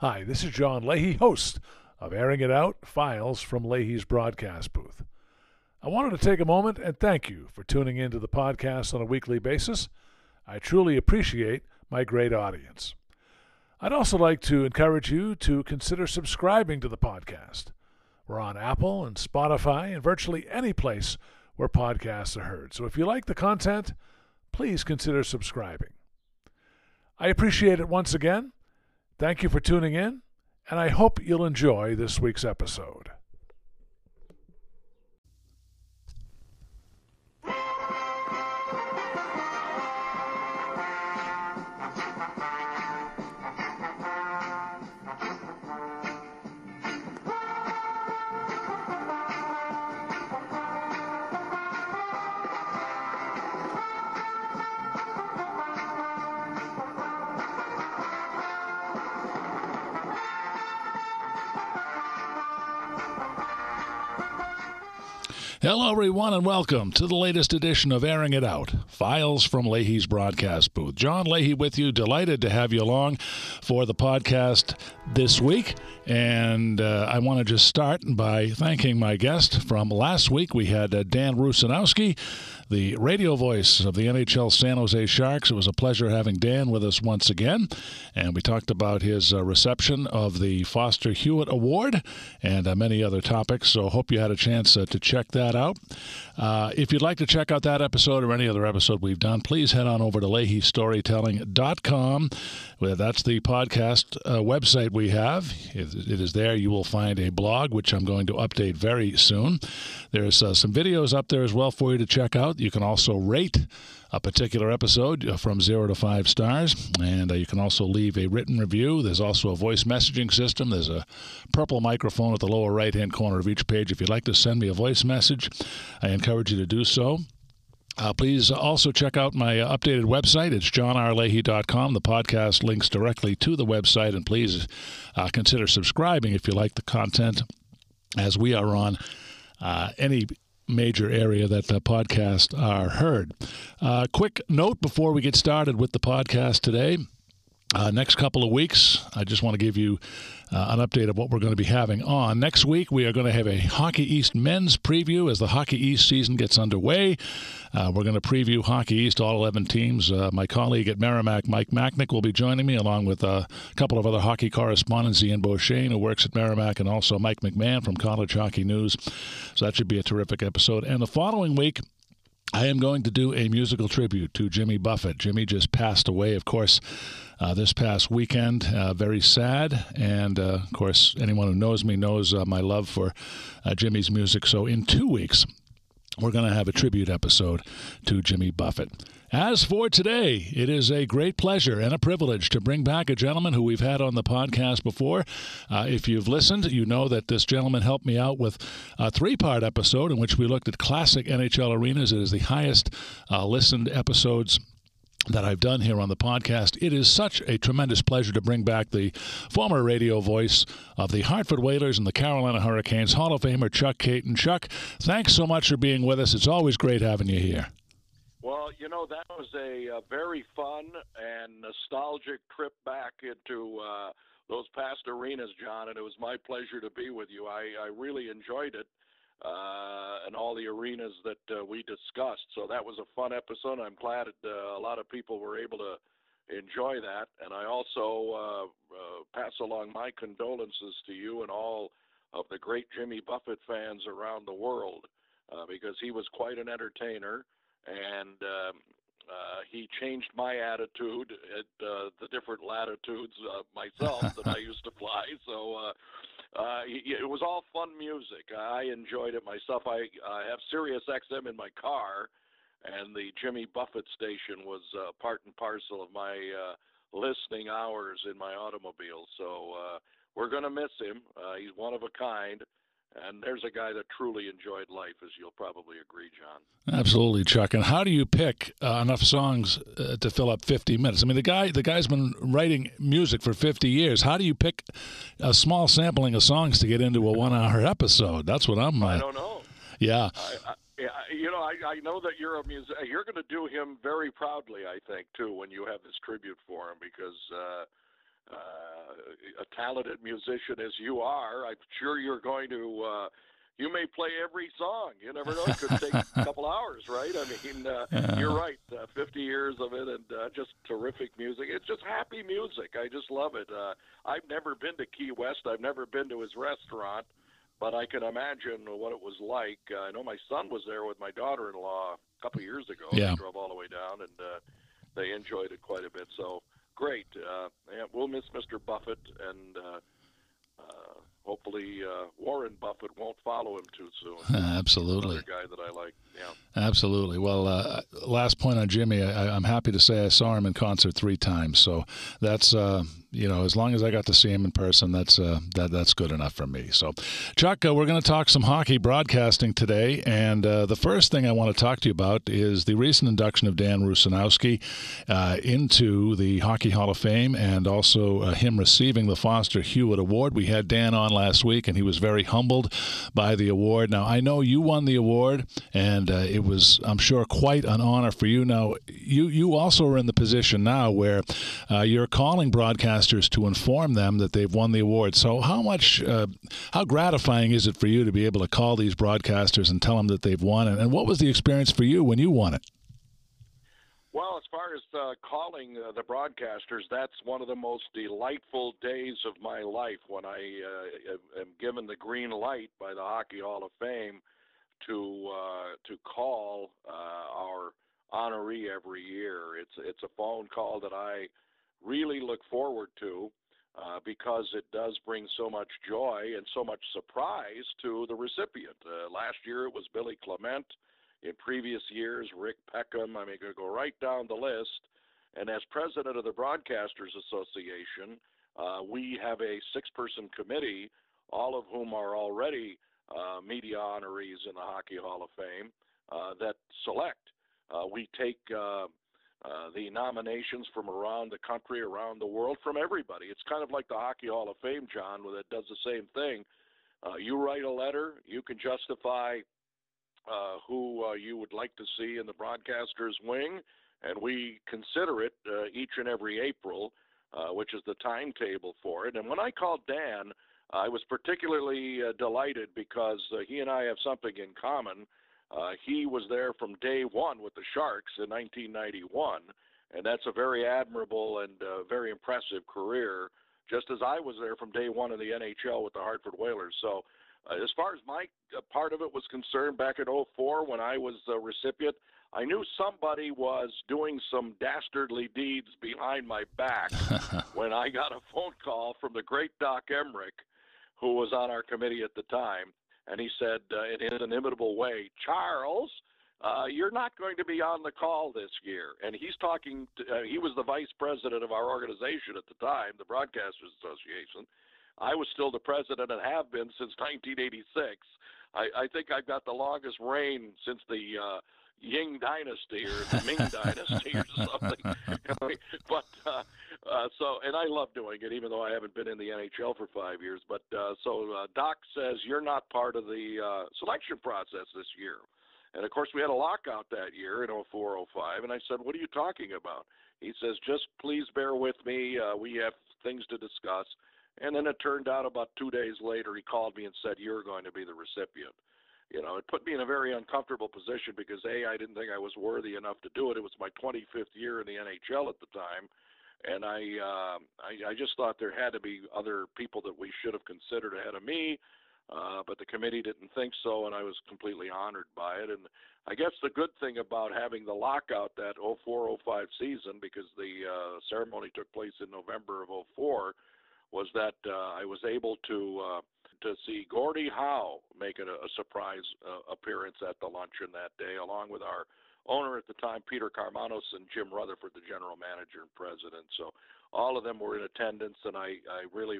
Hi, this is John Leahy, host of Airing It Out Files from Leahy's broadcast booth. I wanted to take a moment and thank you for tuning in to the podcast on a weekly basis. I truly appreciate my great audience. I'd also like to encourage you to consider subscribing to the podcast. We're on Apple and Spotify and virtually any place where podcasts are heard. So if you like the content, please consider subscribing. I appreciate it once again. Thank you for tuning in, and I hope you'll enjoy this week's episode. Hello, everyone, and welcome to the latest edition of Airing It Out Files from Leahy's broadcast booth. John Leahy with you. Delighted to have you along for the podcast this week. And uh, I want to just start by thanking my guest from last week. We had uh, Dan Rusanowsky the radio voice of the NHL San Jose Sharks. It was a pleasure having Dan with us once again. And we talked about his uh, reception of the Foster Hewitt Award and uh, many other topics. So hope you had a chance uh, to check that out. Uh, if you'd like to check out that episode or any other episode we've done, please head on over to LeahyStorytelling.com. That's the podcast uh, website we have. It, it is there. You will find a blog, which I'm going to update very soon. There's uh, some videos up there as well for you to check out. You can also rate a particular episode uh, from zero to five stars, and uh, you can also leave a written review. There's also a voice messaging system. There's a purple microphone at the lower right hand corner of each page. If you'd like to send me a voice message, I encourage you to do so. Uh, please also check out my updated website. It's johnrleahy.com. The podcast links directly to the website, and please uh, consider subscribing if you like the content, as we are on uh, any major area that the podcasts are heard. Uh, quick note before we get started with the podcast today. Uh, next couple of weeks, I just want to give you uh, an update of what we're going to be having on. Next week, we are going to have a Hockey East men's preview as the Hockey East season gets underway. Uh, we're going to preview Hockey East, all 11 teams. Uh, my colleague at Merrimack, Mike Macknick, will be joining me, along with a couple of other hockey correspondents, Ian Beauchene, who works at Merrimack, and also Mike McMahon from College Hockey News. So that should be a terrific episode. And the following week, I am going to do a musical tribute to Jimmy Buffett. Jimmy just passed away, of course, uh, this past weekend. Uh, very sad. And, uh, of course, anyone who knows me knows uh, my love for uh, Jimmy's music. So, in two weeks, we're going to have a tribute episode to Jimmy Buffett. As for today, it is a great pleasure and a privilege to bring back a gentleman who we've had on the podcast before. Uh, if you've listened, you know that this gentleman helped me out with a three part episode in which we looked at classic NHL arenas. It is the highest uh, listened episodes that I've done here on the podcast. It is such a tremendous pleasure to bring back the former radio voice of the Hartford Whalers and the Carolina Hurricanes, Hall of Famer Chuck Kaiton. Chuck, thanks so much for being with us. It's always great having you here. Well, you know, that was a, a very fun and nostalgic trip back into uh, those past arenas, John, and it was my pleasure to be with you. I, I really enjoyed it uh, and all the arenas that uh, we discussed. So that was a fun episode. I'm glad it, uh, a lot of people were able to enjoy that. And I also uh, uh, pass along my condolences to you and all of the great Jimmy Buffett fans around the world uh, because he was quite an entertainer and um, uh, he changed my attitude at uh, the different latitudes uh, myself that I used to fly. So uh, uh, it was all fun music. I enjoyed it myself. I, I have Sirius XM in my car, and the Jimmy Buffett station was uh, part and parcel of my uh, listening hours in my automobile. So uh, we're going to miss him. Uh, he's one of a kind. And there's a guy that truly enjoyed life, as you'll probably agree, John. Absolutely, Chuck. And how do you pick uh, enough songs uh, to fill up 50 minutes? I mean, the guy the guy's been writing music for 50 years. How do you pick a small sampling of songs to get into a one-hour episode? That's what I'm. Uh, I don't know. Yeah. I, I, you know, I, I know that you're a music. You're going to do him very proudly, I think, too, when you have this tribute for him, because uh, uh, a talented musician as you are, I'm sure you're going to. Uh, you may play every song. You never know. It could take a couple hours, right? I mean, uh, yeah. you're right. Uh, 50 years of it and uh, just terrific music. It's just happy music. I just love it. Uh, I've never been to Key West. I've never been to his restaurant, but I can imagine what it was like. Uh, I know my son was there with my daughter-in-law a couple years ago. Yeah. They drove all the way down, and uh, they enjoyed it quite a bit. So great. Uh, yeah, we'll miss Mr. Buffett and. Uh, uh, hopefully uh, Warren Buffett won't follow him too soon. Absolutely, Another guy that I like. Yeah. Absolutely. Well, uh, last point on Jimmy, I, am happy to say I saw him in concert three times. So that's uh, you know, as long as I got to see him in person, that's uh, that that's good enough for me. So, Chuck, uh, we're going to talk some hockey broadcasting today, and uh, the first thing I want to talk to you about is the recent induction of Dan Rusanowsky uh, into the Hockey Hall of Fame, and also uh, him receiving the Foster Hewitt Award. We had Dan on last week, and he was very humbled by the award. Now, I know you won the award, and uh, it was, I'm sure, quite an honor for you. Now, you you also are in the position now where you're calling broadcast to inform them that they've won the award. So, how much, uh, how gratifying is it for you to be able to call these broadcasters and tell them that they've won? And, and what was the experience for you when you won it? Well, as far as uh, calling uh, the broadcasters, that's one of the most delightful days of my life when I uh, am given the green light by the Hockey Hall of Fame to uh, to call uh, our honoree every year. It's it's a phone call that I really look forward to uh, because it does bring so much joy and so much surprise to the recipient. Uh, last year it was Billy Clement. In previous years, Rick Peckham. I mean, I go right down the list. And as president of the Broadcasters Association, uh, we have a six-person committee, all of whom are already uh, media honorees in the Hockey Hall of Fame, uh, that select. Uh, we take uh, the nominations from around the country, around the world, from everybody. It's kind of like the Hockey Hall of Fame, John, that does the same thing. Uh, you write a letter, you can justify uh, who uh, you would like to see in the broadcaster's wing, and we consider it uh, each and every April, which is the timetable for it. And when I called Dan, I was particularly delighted because he and I have something in common. Uh, he was there from day one with the Sharks in 1991, and that's a very admirable and uh, very impressive career. Just as I was there from day one in the NHL with the Hartford Whalers. So, uh, as far as my uh, part of it was concerned, back in 04 when I was a recipient, I knew somebody was doing some dastardly deeds behind my back when I got a phone call from the great Doc Emrick, who was on our committee at the time and he said uh, in an inimitable way, Charles, uh, you're not going to be on the call this year. And he's talking, to, uh, he was the vice president of our organization at the time, the Broadcasters Association. I was still the president and have been since 1986. I, I think I've got the longest reign since the uh, Ying Dynasty or the Ming Dynasty or something. but uh, uh, so, and I love doing it, even though I haven't been in the NHL for five years. But uh, so uh, Doc says you're not part of the uh, selection process this year. And of course, we had a lockout that year in 04, 05. And I said, What are you talking about? He says, Just please bear with me. Uh, we have things to discuss. And then it turned out about two days later, he called me and said, You're going to be the recipient you know, it put me in a very uncomfortable position because a I didn't think I was worthy enough to do it. It was my 25th year in the NHL at the time, and I uh, I, I just thought there had to be other people that we should have considered ahead of me. Uh, but the committee didn't think so, and I was completely honored by it. And I guess the good thing about having the lockout that 04-05 season, because the uh, ceremony took place in November of 04, was that uh, I was able to uh, to see Gordie Howe make a, a surprise uh, appearance at the luncheon that day, along with our owner at the time, Peter Karmanos, and Jim Rutherford, the general manager and president. So all of them were in attendance, and I, I really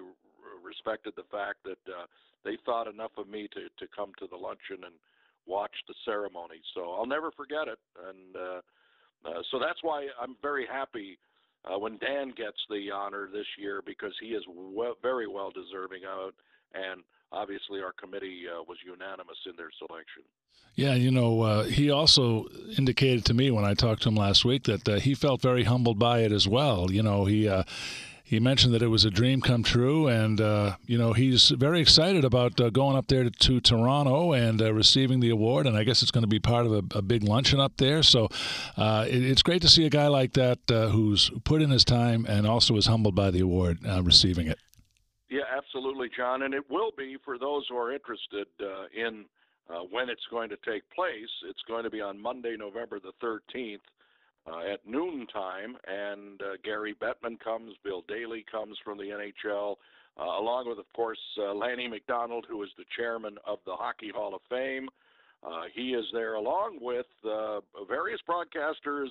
respected the fact that uh, they thought enough of me to, to come to the luncheon and watch the ceremony. So I'll never forget it. And uh, uh, so that's why I'm very happy uh, when Dan gets the honor this year because he is well, very well deserving of it and obviously our committee uh, was unanimous in their selection. Yeah, you know, uh, he also indicated to me when I talked to him last week that uh, he felt very humbled by it as well. You know, he uh, he mentioned that it was a dream come true, and uh, you know he's very excited about uh, going up there to, to Toronto and uh, receiving the award. And I guess it's going to be part of a, a big luncheon up there. So uh, it, it's great to see a guy like that uh, who's put in his time and also is humbled by the award receiving it. Absolutely, John, and it will be for those who are interested in when it's going to take place. It's going to be on Monday, November the 13th uh, at noontime, and uh, Gary Bettman comes, Bill Daly comes from the NHL, uh, along with, of course, uh, Lanny McDonald, who is the chairman of the Hockey Hall of Fame. Uh, he is there along with uh, various broadcasters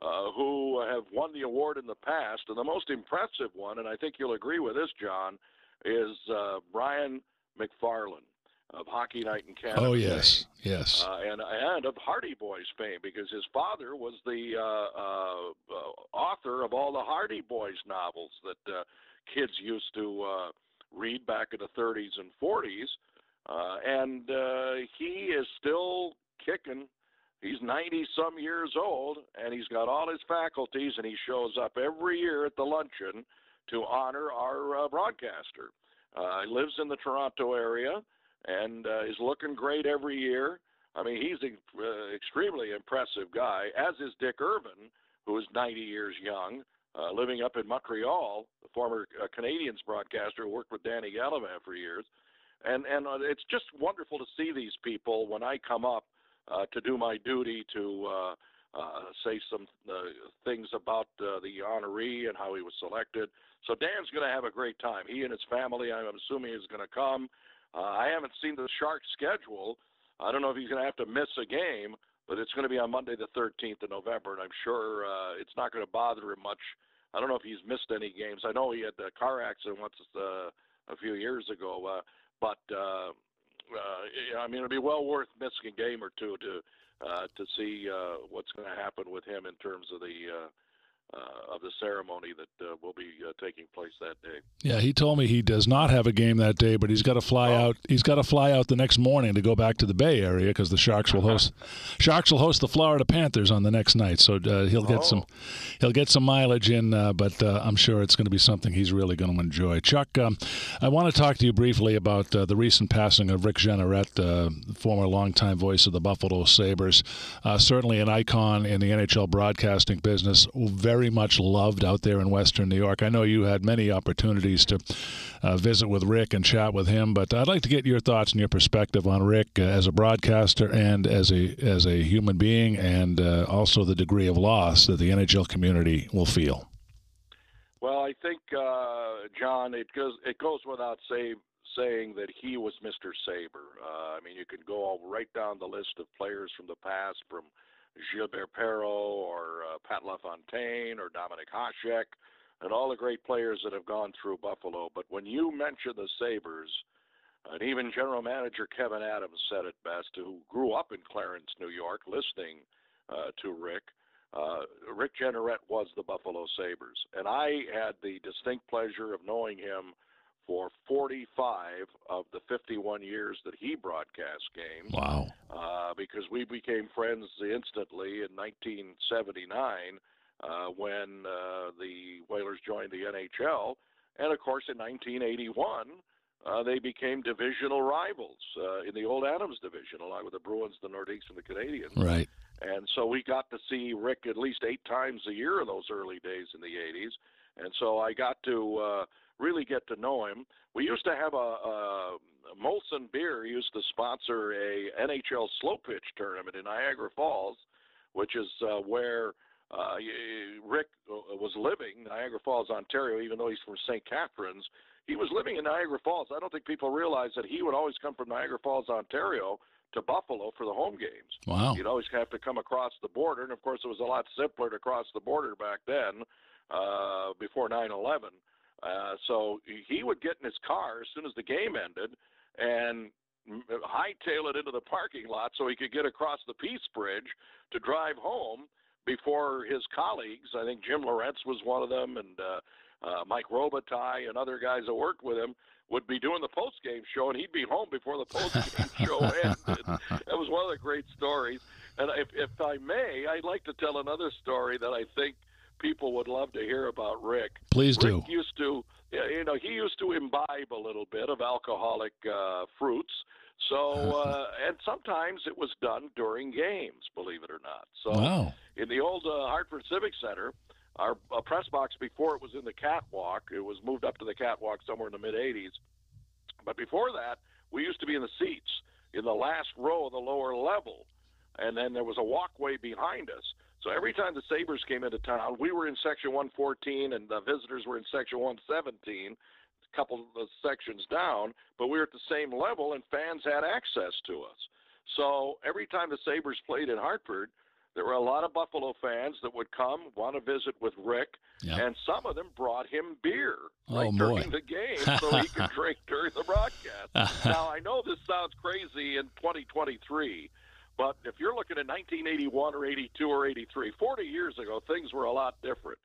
uh, who have won the award in the past. And the most impressive one, and I think you'll agree with this, John, is uh, Brian McFarlane of Hockey Night in Canada. Oh yes, fame, yes, uh, and and of Hardy Boys fame because his father was the uh, uh, uh author of all the Hardy Boys novels that uh, kids used to uh, read back in the 30s and 40s, and he is still kicking. He's 90 some years old, and he's got all his faculties, and he shows up every year at the luncheon to honor our broadcaster. he lives in the Toronto area and uh, is looking great every year. I mean, he's an uh, extremely impressive guy, as is Dick Irvin, who is 90 years young, uh, living up in Montreal, the former uh, Canadiens broadcaster who worked with Danny Gallivan for years. And and uh, it's just wonderful to see these people when I come up uh, to do my duty to uh, uh, say some uh, things about uh, the honoree and how he was selected. So Dan's going to have a great time. He and his family, I'm assuming, is going to come. Uh, I haven't seen the Sharks schedule. I don't know if he's going to have to miss a game, but it's going to be on Monday the 13th of November, and I'm sure uh, it's not going to bother him much. I don't know if he's missed any games. I know he had a car accident once uh, a few years ago, uh, but uh, uh, I mean, it'll be well worth missing a game or two to uh, to see uh, what's going to happen with him in terms of the uh, of the ceremony that uh, will be uh, taking place that day. Yeah, he told me he does not have a game that day, but he's got to fly oh. out. He's got to fly out the next morning to go back to the Bay Area because the Sharks will host Sharks will host the Florida Panthers on the next night. So uh, he'll get oh. some he'll get some mileage in, uh, but uh, I'm sure it's going to be something he's really going to enjoy. Chuck, um, I want to talk to you briefly about the recent passing of Rick Jeanneret, the former longtime voice of the Buffalo Sabres. certainly an icon in the NHL broadcasting business. Very very much loved out there in Western New York. I know you had many opportunities to uh, visit with Rick and chat with him, but I'd like to get your thoughts and your perspective on Rick uh, as a broadcaster and as a as a human being, and uh, also the degree of loss that the NHL community will feel. Well, I think uh, John, it goes it goes without say, saying that he was Mr. Sabre. Uh, I mean, you can go all right down the list of players from the past, from Gilbert Perreault or uh, Pat LaFontaine or Dominik Hasek and all the great players that have gone through Buffalo. But when you mention the Sabres, and even general manager Kevyn Adams said it best, who grew up in Clarence, New York, listening uh, to Rick. Uh, Rick Jeanneret was the Buffalo Sabres, and I had the distinct pleasure of knowing him for 45 of the 51 years that he broadcast games. Wow. Uh, because we became friends instantly in 1979 uh, when uh, the Whalers joined the NHL. And of course, in 1981, uh, they became divisional rivals uh, in the old Adams division, along with the Bruins, the Nordiques, and the Canadiens. Right. And so we got to see Rick at least eight times a year in those early days in the 80s. And so I got to uh, really get to know him. We used to have a, a Molson Beer used to sponsor a NHL slow pitch tournament in Niagara Falls, which is uh, where uh, Rick uh, was living, Niagara Falls, Ontario, even though he's from St. Catharines. He was living in Niagara Falls. I don't think people realize that he would always come from Niagara Falls, Ontario, to Buffalo for the home games. Wow. You'd always have to come across the border. And of course, it was a lot simpler to cross the border back then uh, before 9 11. Uh, so he would get in his car as soon as the game ended and hightail it into the parking lot so he could get across the Peace Bridge to drive home before his colleagues. I think Jim Lorentz was one of them, and uh, uh, Mike Robitaille and other guys that worked with him would be doing the post game show, and he'd be home before the post game show ended. That was one of the great stories. And if, if I may, I'd like to tell another story that I think people would love to hear about Rick. Please Rick do. used to, you know, he used to imbibe a little bit of alcoholic uh, fruits. So, uh, and sometimes it was done during games, believe it or not. So, Wow. in the old uh, Hartford Civic Center, our press box before it was in the catwalk. It was moved up to the catwalk somewhere in the mid 80s. But before that, we used to be in the seats in the last row of the lower level. And then there was a walkway behind us. So every time the Sabres came into town, we were in section 114 and the visitors were in section 117, a couple of sections down, but we were at the same level and fans had access to us. So every time the Sabres played in Hartford, there were a lot of Buffalo fans that would come, want to visit with Rick, Yeah. and some of them brought him beer Oh, right boy. during the game so he could drink during the broadcast. now, I know this sounds crazy in 2023, but if you're looking at 1981 or 82 or 83, 40 years ago, things were a lot different.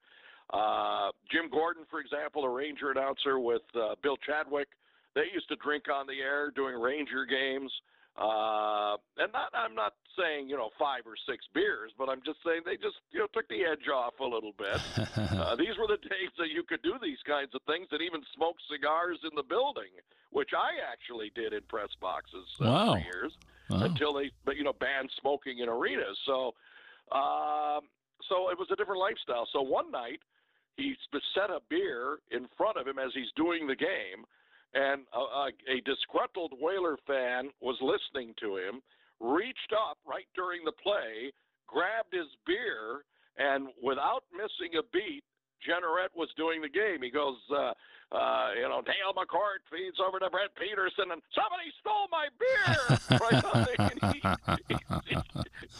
Uh, Jim Gordon, for example, a Ranger announcer with uh, Bill Chadwick, they used to drink on the air doing Ranger games. Uh, and not, I'm not saying, you know, five or six beers, but I'm just saying they just, you know, took the edge off a little bit. Uh, these were the days that you could do these kinds of things and even smoke cigars in the building, which I actually did in press boxes uh, Wow. for years Wow. until they, you know, banned smoking in arenas. So, um, so it was a different lifestyle. So one night he set a beer in front of him as he's doing the game, and a, a, a disgruntled Whaler fan was listening to him, reached up right during the play, grabbed his beer, and without missing a beat, Jeanneret was doing the game. He goes, uh, uh, you know, Dale McCourt feeds over to Brent Peterson, and somebody stole my beer. right on the, he, he,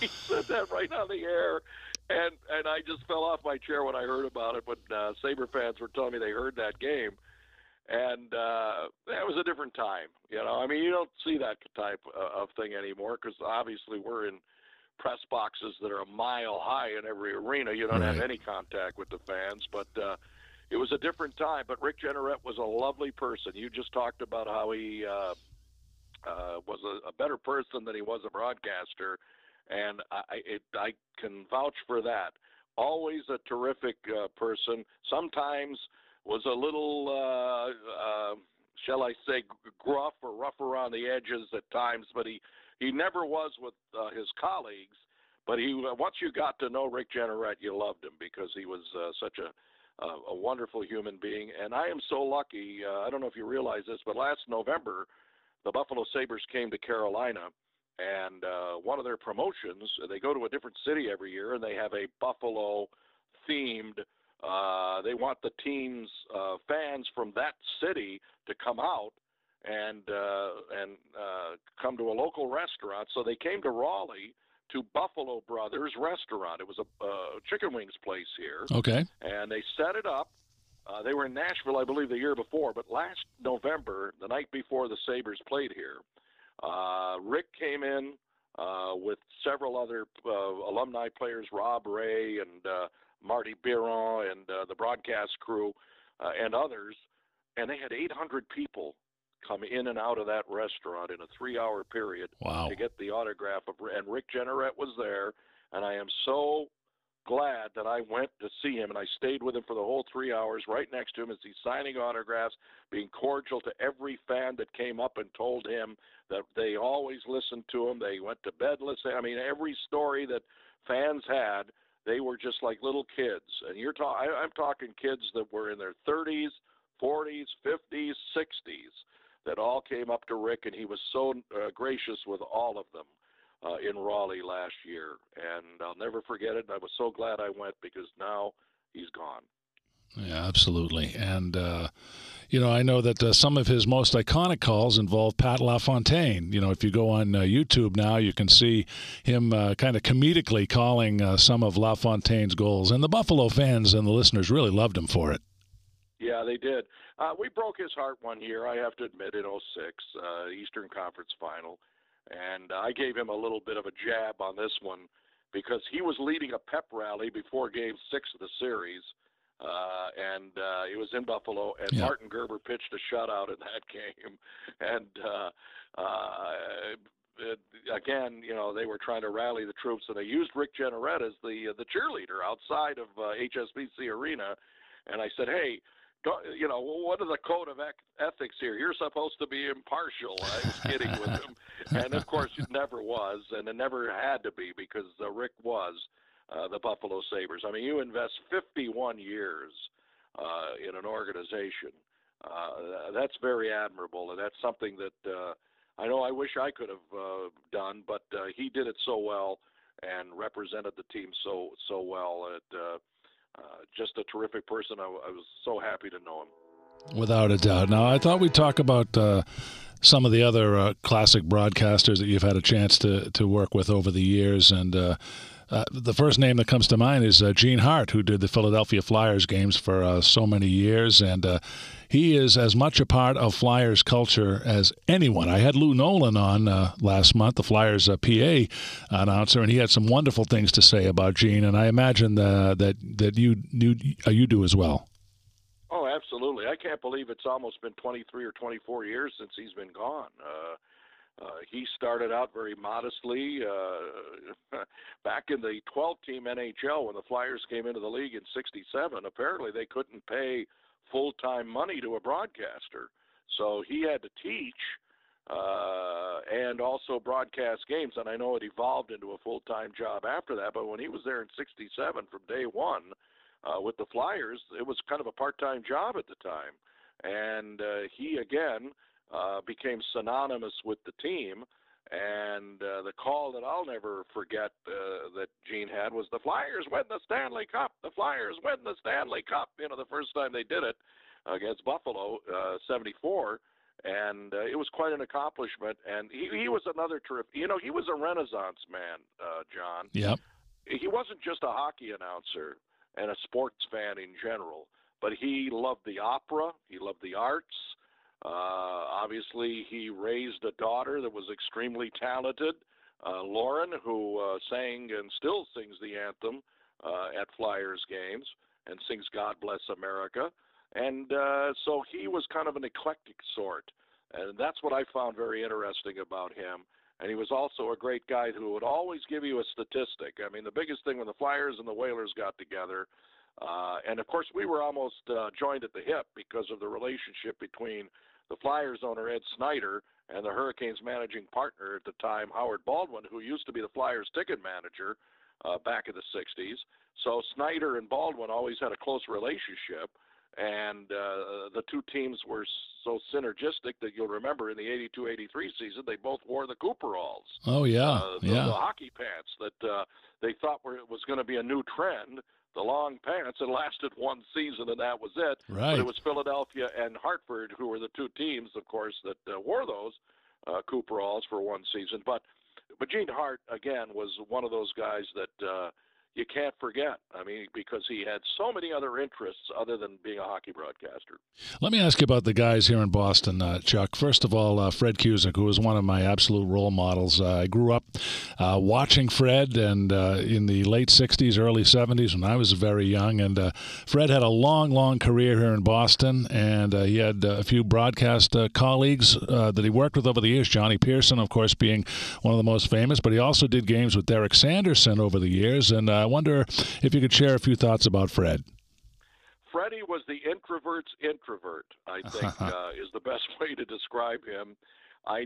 he said that right on the air, and and I just fell off my chair when I heard about it. When uh, Saber fans were telling me they heard that game, and uh, that was a different time. You know, I mean, you don't see that type of thing anymore because obviously we're in press boxes that are a mile high in every arena. You don't have any contact with the fans, but. Uh, it was a different time, but Rick Jeanneret was a lovely person. You just talked about how he uh, uh, was a, a better person than he was a broadcaster, and I, I- it, I can vouch for that. Always a terrific uh, person. Sometimes was a little, uh, uh, shall I say, gruff or rough around the edges at times, but he he never was with uh, his colleagues. But he once you got to know Rick Jeanneret, you loved him because he was uh, such a uh, a wonderful human being. And I am so lucky. Uh, I don't know if you realize this, but last November, the Buffalo Sabres came to Carolina, and uh, one of their promotions, they go to a different city every year, and they have a Buffalo themed. Uh, they want the team's uh, fans from that city to come out and uh, and uh, come to a local restaurant. So they came to Raleigh to Buffalo Brothers Restaurant. It was a uh, chicken wings place here okay. and they set it up. Uh, they were in Nashville, I believe, the year before, but last November, the night before the Sabres played here, uh, Rick came in uh, with several other uh, alumni players, Rob Ray and uh, Marty Biron and uh, the broadcast crew uh, and others, and they had 800 people come in and out of that restaurant in a three-hour period Wow. to get the autograph of and Rick Jeanneret was there and I am so glad that I went to see him and I stayed with him for the whole 3 hours right next to him as he's signing autographs being cordial to every fan that came up and told him that they always listened to him they went to bed listening I mean every story that fans had they were just like little kids and you're talking I'm talking kids that were in their 30s 40s 50s 60s that all came up to Rick, and he was so uh, gracious with all of them uh, in Raleigh last year. And I'll never forget it. I was so glad I went because now he's gone. Yeah, absolutely. And, uh, you know, I know that uh, some of his most iconic calls involve Pat LaFontaine. You know, if you go on uh, YouTube now, you can see him uh, kind of comedically calling uh, some of LaFontaine's goals. And the Buffalo fans and the listeners really loved him for it. Yeah, they did. Uh, we broke his heart one year, I have to admit, in 06, uh, Eastern Conference Final. And I gave him a little bit of a jab on this one because he was leading a pep rally before game six of the series. Uh, and uh, it was in Buffalo, and Yeah. Martin Gerber pitched a shutout in that game. And uh, uh, again, you know, they were trying to rally the troops, and they used Rick Jeanneret as the uh, the cheerleader outside of uh, HSBC Arena. And I said, hey, you know, what are the code of ethics here? You're supposed to be impartial. I was kidding with him, and of course, it never was, and it never had to be because uh, Rick was uh, the Buffalo Sabres. I mean, you invest 51 years uh, in an organization. Uh, that's very admirable, and that's something that uh, I know I wish I could have uh, done, but uh, he did it so well and represented the team so so well. It, uh, uh, just a terrific person. I, I, was so happy to know him. Without a doubt. Now, I thought we'd talk about uh, some of the other uh, classic broadcasters that you've had a chance to, to work with over the years, and uh, the first name that comes to mind is Gene Hart, who did the Philadelphia Flyers games for so many years, and he is as much a part of Flyers culture as anyone. I had Lou Nolan on uh, last month, the Flyers PA announcer, and he had some wonderful things to say about Gene, and I imagine that that you you, you do as well. Oh, absolutely! I can't believe it's almost been 23 or 24 years since he's been gone. Uh, he started out very modestly uh, back in the 12 team NHL when the Flyers came into the league in 67. Apparently, they couldn't pay full time money to a broadcaster. So he had to teach uh, and also broadcast games. And I know it evolved into a full time job after that. But when he was there in 67 from day one uh, with the Flyers, it was kind of a part time job at the time. And uh, he, again, uh, became synonymous with the team. And uh, the call that I'll never forget uh, that Gene had was the Flyers win the Stanley Cup. The Flyers win the Stanley Cup. You know, the first time they did it against Buffalo, uh, 74. And uh, it was quite an accomplishment. And he, he was another terrific, you know, he was a renaissance man, uh, John. Yep. He wasn't just a hockey announcer and a sports fan in general, but he loved the opera, he loved the arts. Uh, obviously, he raised a daughter that was extremely talented, uh, Lauren, who uh, sang and still sings the anthem uh, at Flyers games and sings God Bless America. And uh, so he was kind of an eclectic sort. And that's what I found very interesting about him. And he was also a great guy who would always give you a statistic. I mean, the biggest thing when the Flyers and the Whalers got together, uh, and of course, we were almost uh, joined at the hip because of the relationship between the Flyers owner Ed Snider and the Hurricanes managing partner at the time Howard Baldwin, who used to be the Flyers ticket manager uh, back in the '60s. So Snider and Baldwin always had a close relationship, and uh, the two teams were so synergistic that you'll remember in the '82-'83 season they both wore the Cooperalls. Oh yeah, uh, the, yeah. The hockey pants that uh, they thought were was going to be a new trend the long pants. It lasted one season, and that was it. Right. But it was Philadelphia and Hartford who were the two teams, of course, that uh, wore those uh, Cooperalls for one season. But but Gene Hart again was one of those guys that. Uh, you can't forget. I mean, because he had so many other interests other than being a hockey broadcaster. Let me ask you about the guys here in Boston, uh, Chuck. First of all, uh, Fred Cusick, who was one of my absolute role models. Uh, I grew up uh, watching Fred, and uh, in the late '60s, early '70s, when I was very young, and uh, Fred had a long, long career here in Boston, and he had a few broadcast colleagues that he worked with over the years. Johnny Peirson, of course, being one of the most famous, but he also did games with Derek Sanderson over the years, and wonder if you could share a few thoughts about Fred. Freddie was the introvert's introvert. I think uh, is the best way to describe him. I,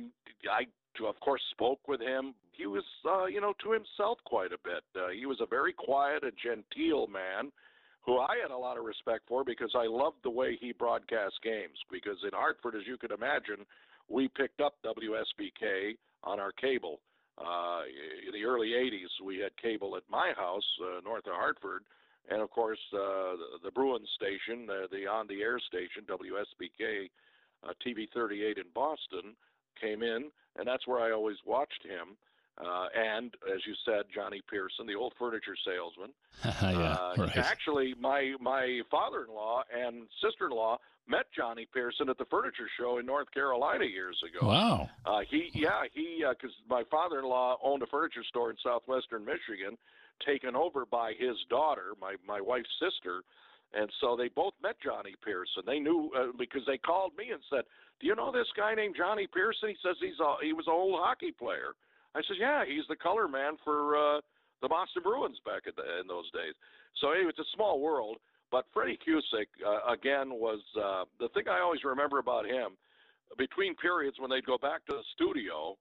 I of course spoke with him. He was, uh, you know, to himself quite a bit. Uh, he was a very quiet and genteel man, who I had a lot of respect for because I loved the way he broadcast games. Because in Hartford, as you can imagine, we picked up WSBK on our cable uh, in the early 80s, we had cable at my house, uh, north of Hartford, and of course uh, the, the Bruins station, uh, the on-the-air station, WSBK uh, TV 38 in Boston, came in, and that's where I always watched him. Uh, and as you said, Johnny Peirson, the old furniture salesman. yeah, uh, right. Actually, my my father-in-law and sister-in-law met Johnny Peirson at the furniture show in North Carolina years ago. Wow. Uh, he, yeah, he, because uh, my father-in-law owned a furniture store in southwestern Michigan, taken over by his daughter, my my wife's sister, And so they both met Johnny Peirson. They knew uh, because they called me and said, "Do you know this guy named Johnny Peirson?" He says he's a, he was an old hockey player. I said, "Yeah, he's the color man for uh, the Boston Bruins back the, in those days." So anyway, it's a small world. But Freddie Cusick uh, again was uh, the thing I always remember about him. Between periods when they'd go back to the studio,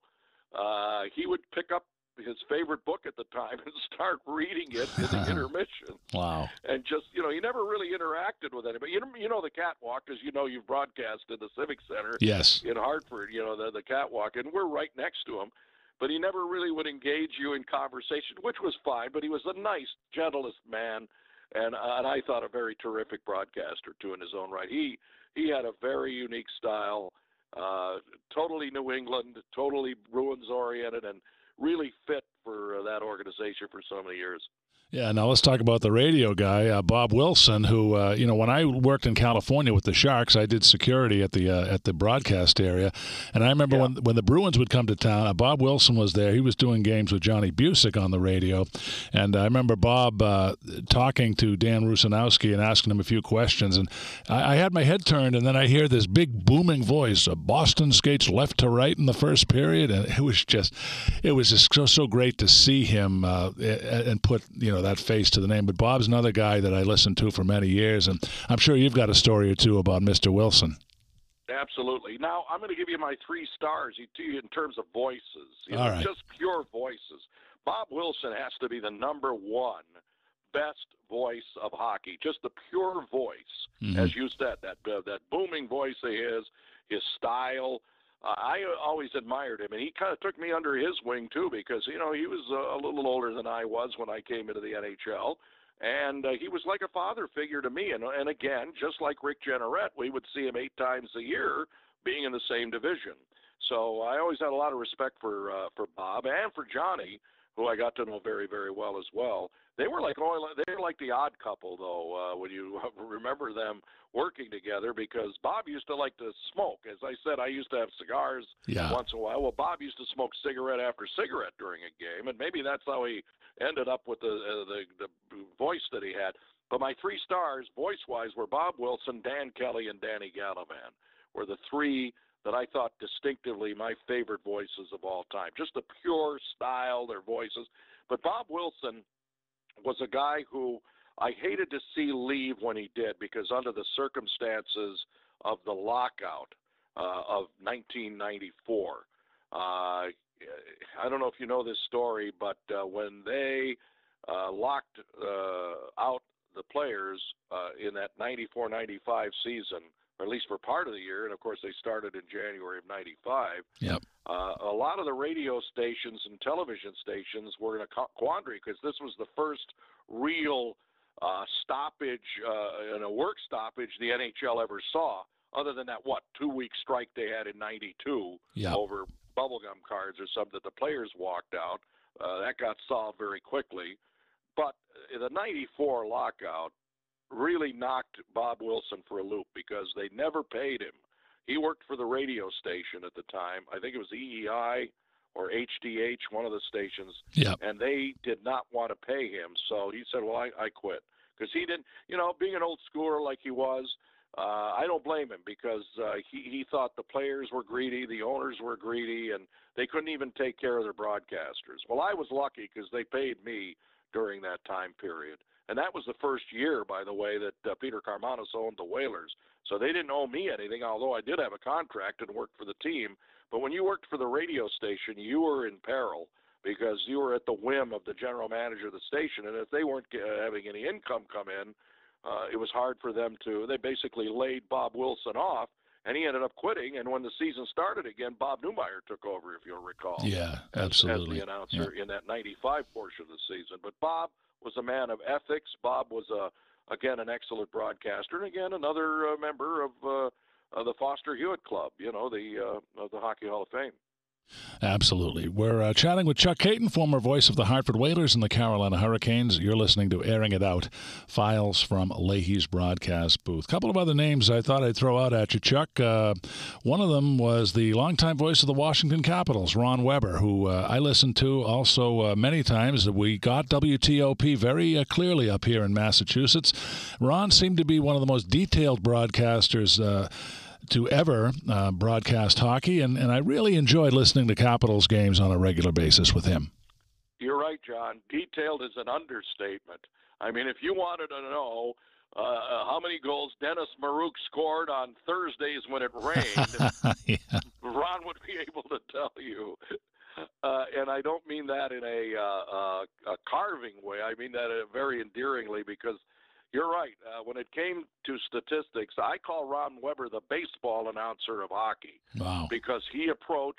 uh, he would pick up his favorite book at the time and start reading it in the intermission. Wow. And just, you know, he never really interacted with anybody. You know, you know the catwalk, as you know, you've broadcast in the Civic Center Yes. in Hartford, you know, the, the catwalk, and we're right next to him. But he never really would engage you in conversation, which was fine, but he was a nice, gentlest man. And, uh, and I thought a very terrific broadcaster, too, in his own right. He, he had a very unique style, uh, totally New England, totally Bruins oriented, and really fit for uh, that organization for so many years. Yeah, now let's talk about the radio guy, uh, Bob Wilson, who uh, you know when I worked in California with the Sharks, I did security at the uh, at the broadcast area, and I remember Yeah. when when the Bruins would come to town, uh, Bob Wilson was there. He was doing games with Johnny Bucyk on the radio, and I remember Bob uh, talking to Dan Rusanowsky and asking him a few questions, and I, I had my head turned, and then I hear this big booming voice: uh, "Boston skates left to right in the first period," and it was just it was just so so great to see him uh, and put you know that face to the name. But Bob's another guy that I listened to for many years, and I'm sure you've got a story or two about Mr. Wilson. Absolutely. Now I'm going to give you my three stars you- to you in terms of voices. You All know, right. Just pure voices. Bob Wilson has to be the number one best voice of hockey. Just the pure voice, Mhm. as you said, that uh, that booming voice of his, his style. I always admired him, and he kind of took me under his wing too, because you know he was uh, a little older than I was when I came into the NHL, and uh, he was like a father figure to me. And and again, just like Rick Jeanneret, we would see him eight times a year, being in the same division. So I always had a lot of respect for uh, for Bob and for Johnny, who I got to know very very well as well. They were like only they were like the odd couple though uh, when you remember them working together because Bob used to like to smoke. As I said, I used to have cigars Yeah. once in a while. Well, Bob used to smoke cigarette after cigarette during a game, and maybe that's how he ended up with the uh, the, the voice that he had. But my three stars, voice-wise, were Bob Wilson, Dan Kelly, and Danny Gallivan. Were the three that I thought distinctively my favorite voices of all time. Just the pure style, their voices. But Bob Wilson was a guy who I hated to see leave when he did because under the circumstances of the lockout uh, of 1994. Uh, I don't know if you know this story, but uh, when they uh, locked uh, out the players uh, in that 94-95 season, or at least for part of the year, and of course they started in January of 95, Yep. uh, a lot of the radio stations and television stations were in a quandary because this was the first real uh, stoppage uh, and a work stoppage the NHL ever saw, other than that what two week strike they had in '92 Yeah. over bubblegum cards or something that the players walked out. Uh, that got solved very quickly, but uh, the '94 lockout really knocked Bob Wilson for a loop because they never paid him. He worked for the radio station at the time. I think it was EEI or HDH, one of the stations, Yep. and they did not want to pay him. So he said, "Well, I, I quit." Because he didn't, you know, being an old schooler like he was, uh, I don't blame him because uh, he he thought the players were greedy, the owners were greedy, and they couldn't even take care of their broadcasters. Well, I was lucky because they paid me during that time period, and that was the first year, by the way, that uh, Peter Karmanos owned the Whalers. So they didn't owe me anything, although I did have a contract and worked for the team. But when you worked for the radio station, you were in peril because you were at the whim of the general manager of the station, and if they weren't uh, having any income come in, uh, it was hard for them to. They basically laid Bob Wilson off, and he ended up quitting. And when the season started again, Bob Neumeier took over, if you'll recall Yeah. Absolutely. as the announcer in that 95 portion of the season. But Bob was a man of ethics. Bob was a again an excellent broadcaster, and again another uh, member of, uh, the Foster Hewitt Club. You know the uh, of the Hockey Hall of Fame. Absolutely. We're uh, chatting with Chuck Kaiton, former voice of the Hartford Whalers and the Carolina Hurricanes. You're listening to Airing It Out, files from Leahy's broadcast booth. A couple of other names I thought I'd throw out at you, Chuck. Uh, one of them was the longtime voice of the Washington Capitals, Ron Weber, who uh, I listened to also uh, many times. We got WTOP very uh, clearly up here in Massachusetts. Ron seemed to be one of the most detailed broadcasters uh, to ever uh, broadcast hockey, and, and I really enjoyed listening to Capitals games on a regular basis with him. You're right, John. Detailed is an understatement. I mean, if you wanted to know uh, uh how many goals Dennis Maruk scored on Thursdays when it rained, yeah. Ron would be able to tell you. Uh, and I don't mean that in a, uh, uh, a carving way. I mean that very endearingly because you're right. Uh, when it came to statistics, I call Ron Weber the baseball announcer of hockey. Wow. Because he approached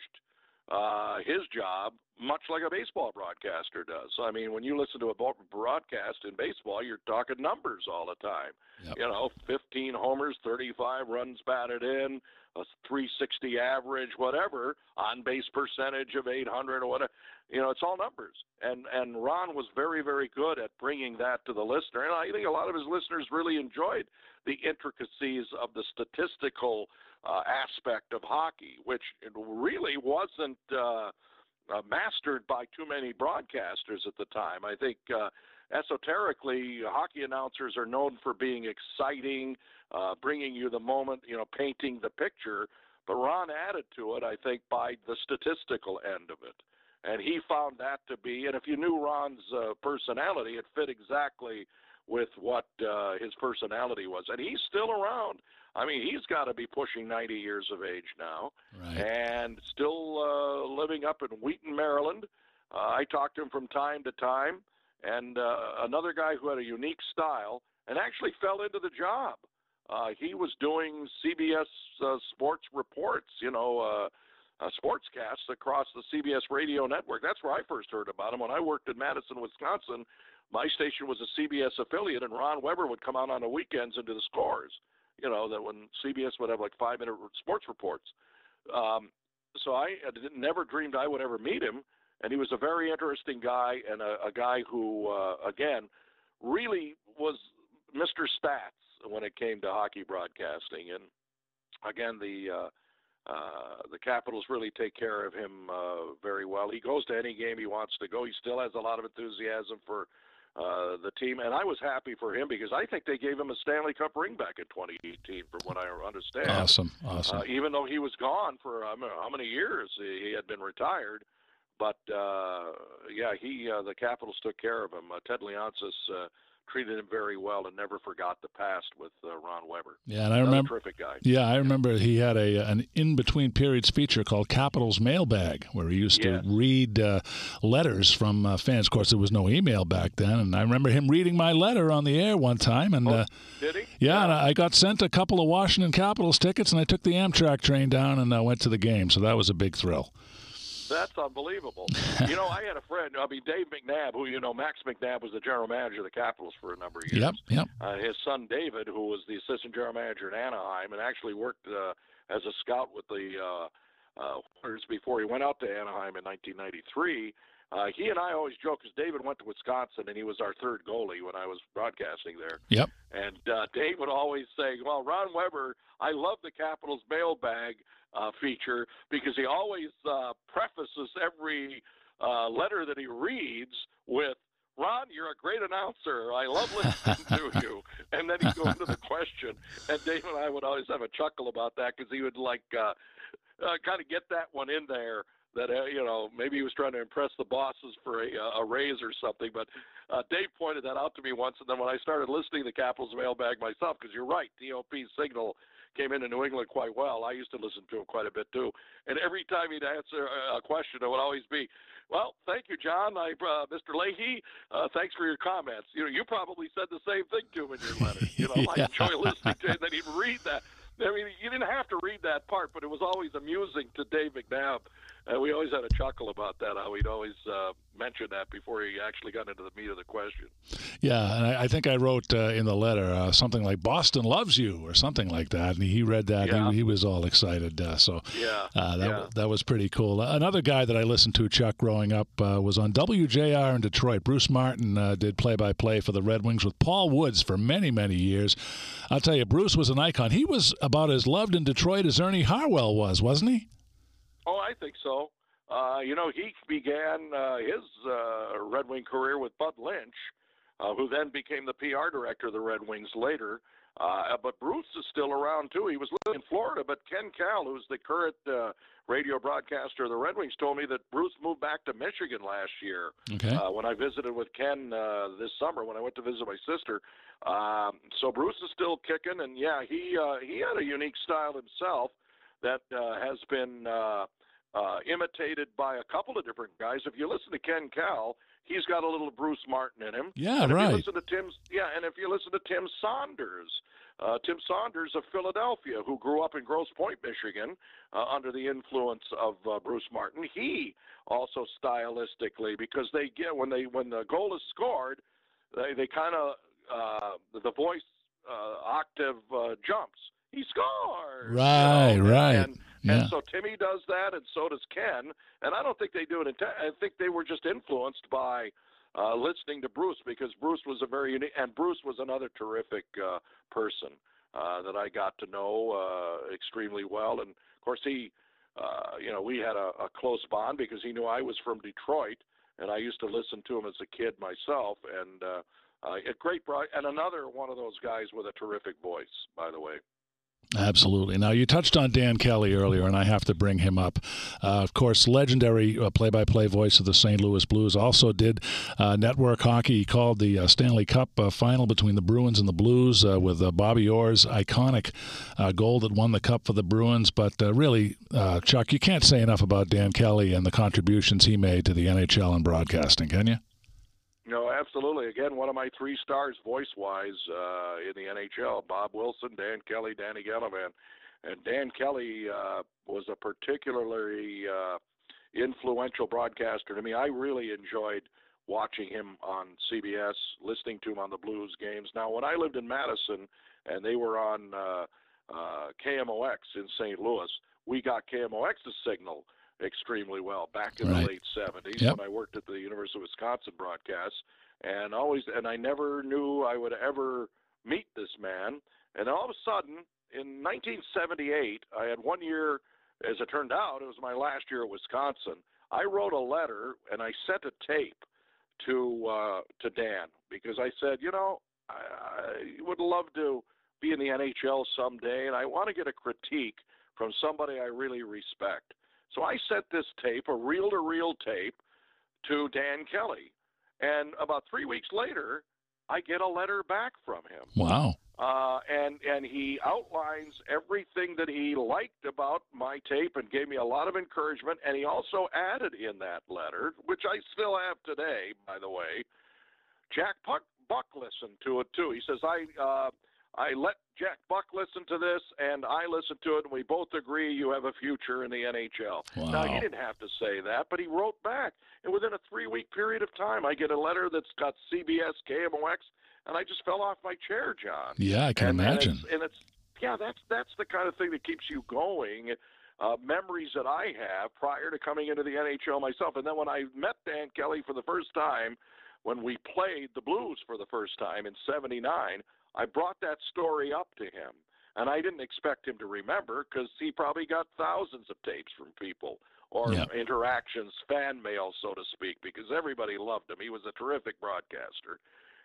uh, his job much like a baseball broadcaster does. I mean, when you listen to a broadcast in baseball, you're talking numbers all the time. Yep. You know, 15 homers, 35 runs batted in, a 360 average, whatever, on base percentage of 800 or whatever. You know, it's all numbers. And and Ron was very very good at bringing that to the listener, and I think a lot of his listeners really enjoyed the intricacies of the statistical uh, aspect of hockey, which really wasn't. Uh, uh, mastered by too many broadcasters at the time. I think uh, esoterically, hockey announcers are known for being exciting, uh, bringing you the moment, you know, painting the picture. But Ron added to it, I think, by the statistical end of it. And he found that to be, and if you knew Ron's uh, personality, it fit exactly with what uh, his personality was. And he's still around. I mean, he's got to be pushing 90 years of age now, right. and still uh, living up in Wheaton, Maryland. Uh, I talked to him from time to time, and uh, another guy who had a unique style and actually fell into the job. Uh, he was doing CBS uh, sports reports, you know, uh, uh, sportscasts across the CBS radio network. That's where I first heard about him. When I worked in Madison, Wisconsin, my station was a CBS affiliate, and Ron Weber would come out on the weekends and do the scores you know, that when CBS would have like five minute sports reports. Um, so I never dreamed I would ever meet him, and he was a very interesting guy and a, a guy who, uh, again, really was Mr. Stats when it came to hockey broadcasting. And again, the uh, uh, the Capitals really take care of him uh, very well. He goes to any game he wants to go. He still has a lot of enthusiasm for uh, the team, and I was happy for him because I think they gave him a Stanley Cup ring back in 2018, from what I understand. Awesome, awesome. Uh, even though he was gone for um, how many years he had been retired, but uh, yeah, he uh, the Capitals took care of him. Uh, Ted Leonsis uh, treated him very well and never forgot the past with uh, Ron Weber. Yeah, and I remember terrific guy. Yeah, I remember he had a an in between periods feature called Capitals Mailbag, where he used yes. to read uh, letters from uh, fans. Of course, there was no email back then, and I remember him reading my letter on the air one time. And oh, uh, did he? Yeah, yeah. And I got sent a couple of Washington Capitals tickets, and I took the Amtrak train down and uh, went to the game. So that was a big thrill. That's unbelievable. you know, I had a friend, I mean, Dave McNab, who, you know, Max McNab was the general manager of the Capitals for a number of years. Yep, yep. Uh, his son, David, who was the assistant general manager in Anaheim and actually worked uh, as a scout with the uh, uh, before he went out to Anaheim in 1993. Uh, he and I always joke because David went to Wisconsin and he was our third goalie when I was broadcasting there. Yep. And uh, Dave would always say, "Well, Ron Weber, I love the Capitals mailbag uh, feature because he always uh, prefaces every uh, letter that he reads with." Ron, you're a great announcer. I love listening to you. And then he'd go into the question, and Dave and I would always have a chuckle about that because he would like uh, uh, kind of get that one in there that uh, you know maybe he was trying to impress the bosses for a, uh, a raise or something. But uh, Dave pointed that out to me once, and then when I started listening to Capitals mailbag myself, because you're right, TOP signal came into New England quite well. I used to listen to him quite a bit too, and every time he'd answer a question, it would always be. Well, thank you, John. I, uh, Mr. Leahy, uh, thanks for your comments. You know, you probably said the same thing to him in your letter. You know, yeah. I enjoy listening to him. And then he'd read that. I mean, you didn't have to read that part, but it was always amusing to Dave McNab and we always had a chuckle about that. How he'd always uh, mention that before he actually got into the meat of the question. Yeah, and I, I think I wrote uh, in the letter uh, something like "Boston loves you" or something like that, and he read that. Yeah. He, he was all excited. Uh, so Yeah, uh, that yeah. that was pretty cool. Another guy that I listened to, Chuck, growing up, uh, was on WJR in Detroit. Bruce Martin uh, did play-by-play for the Red Wings with Paul Woods for many, many years. I'll tell you, Bruce was an icon. He was about as loved in Detroit as Ernie Harwell was, wasn't he? Oh, I think so. Uh, you know, he began uh, his uh, Red Wing career with Bud Lynch, uh, who then became the PR director of the Red Wings later. Uh, but Bruce is still around too. He was living in Florida, but Ken Kal, who's the current uh, radio broadcaster of the Red Wings, told me that Bruce moved back to Michigan last year. Okay. Uh, when I visited with Ken uh, this summer, when I went to visit my sister, um, so Bruce is still kicking, and yeah, he uh, he had a unique style himself that uh, has been uh, uh, imitated by a couple of different guys. If you listen to Ken Kal, he's got a little Bruce Martin in him. Yeah, and if right. You listen to Tim, yeah, and if you listen to Tim Saunders, uh, Tim Saunders of Philadelphia, who grew up in Grosse Pointe, Michigan, uh, under the influence of uh, Bruce Martin, he also stylistically because they get when they when the goal is scored, they they kind of uh, the voice uh, octave uh, jumps. He scores. Right, you know, right. And, Yeah. and so Timmy does that, and so does Ken. And I don't think they do it. Inten- I think they were just influenced by uh, listening to Bruce because Bruce was a very unique, and Bruce was another terrific uh, person uh, that I got to know uh, extremely well. And of course, he, uh, you know, we had a, a close bond because he knew I was from Detroit, and I used to listen to him as a kid myself. And uh, uh, a great, bro- and another one of those guys with a terrific voice, by the way. Absolutely. Now, you touched on Dan Kelly earlier, and I have to bring him up. Uh, of course, legendary uh, play-by-play voice of the St. Louis Blues. Also did uh, network hockey. He called the uh, Stanley Cup uh, final between the Bruins and the Blues uh, with uh, Bobby Orr's iconic goal that won the cup for the Bruins. But really, Chuck, you can't say enough about Dan Kelly and the contributions he made to the NHL and broadcasting, can you? No, absolutely. Again, one of my three stars voice-wise uh, in the NHL: Bob Wilson, Dan Kelly, Danny Gallivan, and Dan Kelly uh, was a particularly uh, influential broadcaster to me. I really enjoyed watching him on CBS, listening to him on the Blues games. Now, when I lived in Madison and they were on uh, uh, KMOX in St. Louis, we got KMOX's signal extremely well back in Right. the late 70s Yep. when I worked at the University of Wisconsin broadcast and always and I never knew I would ever meet this man and all of a sudden in 1978 I had one year as it turned out it was my last year at Wisconsin I wrote a letter and I sent a tape to uh to Dan because I said you know I, I would love to be in the NHL someday and I want to get a critique from somebody I really respect so I sent this tape, a reel to reel tape, to Dan Kelly. And about three weeks later, I get a letter back from him. Wow. Uh, and, and he outlines everything that he liked about my tape and gave me a lot of encouragement. And he also added in that letter, which I still have today, by the way, Jack Buck, Buck listened to it too. He says, I, uh, I let Jack Buck listened to this, and I listened to it, and we both agree you have a future in the NHL. Now, Wow. he didn't have to say that, but he wrote back. And within a three week period of time, I get a letter that's got CBS, KMOX, and I just fell off my chair, John. Yeah, I can and, imagine. And it's, and it's yeah, that's that's the kind of thing that keeps you going. Uh, memories that I have prior to coming into the NHL myself, and then when I met Dan Kelly for the first time, when we played the Blues for the first time in '79, I brought that story up to him, and I didn't expect him to remember because he probably got thousands of tapes from people or Yeah. interactions, fan mail, so to speak, because everybody loved him. He was a terrific broadcaster.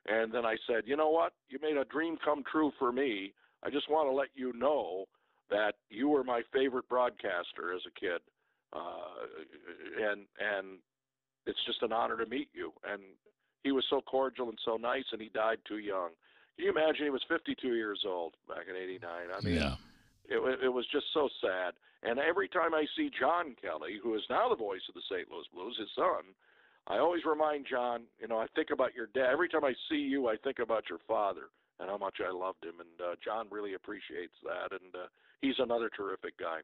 And then I said, you know what? You made a dream come true for me. I just want to let you know that you were my favorite broadcaster as a kid, uh, and and it's just an honor to meet you. And he was so cordial and so nice, and he died too young. Can you imagine? He was 52 years old back in '89. I mean, yeah. it, it was just so sad. And every time I see John Kelly, who is now the voice of the St. Louis Blues, his son, I always remind John, you know, I think about your dad. Every time I see you, I think about your father and how much I loved him. And uh, John really appreciates that. And uh, he's another terrific guy.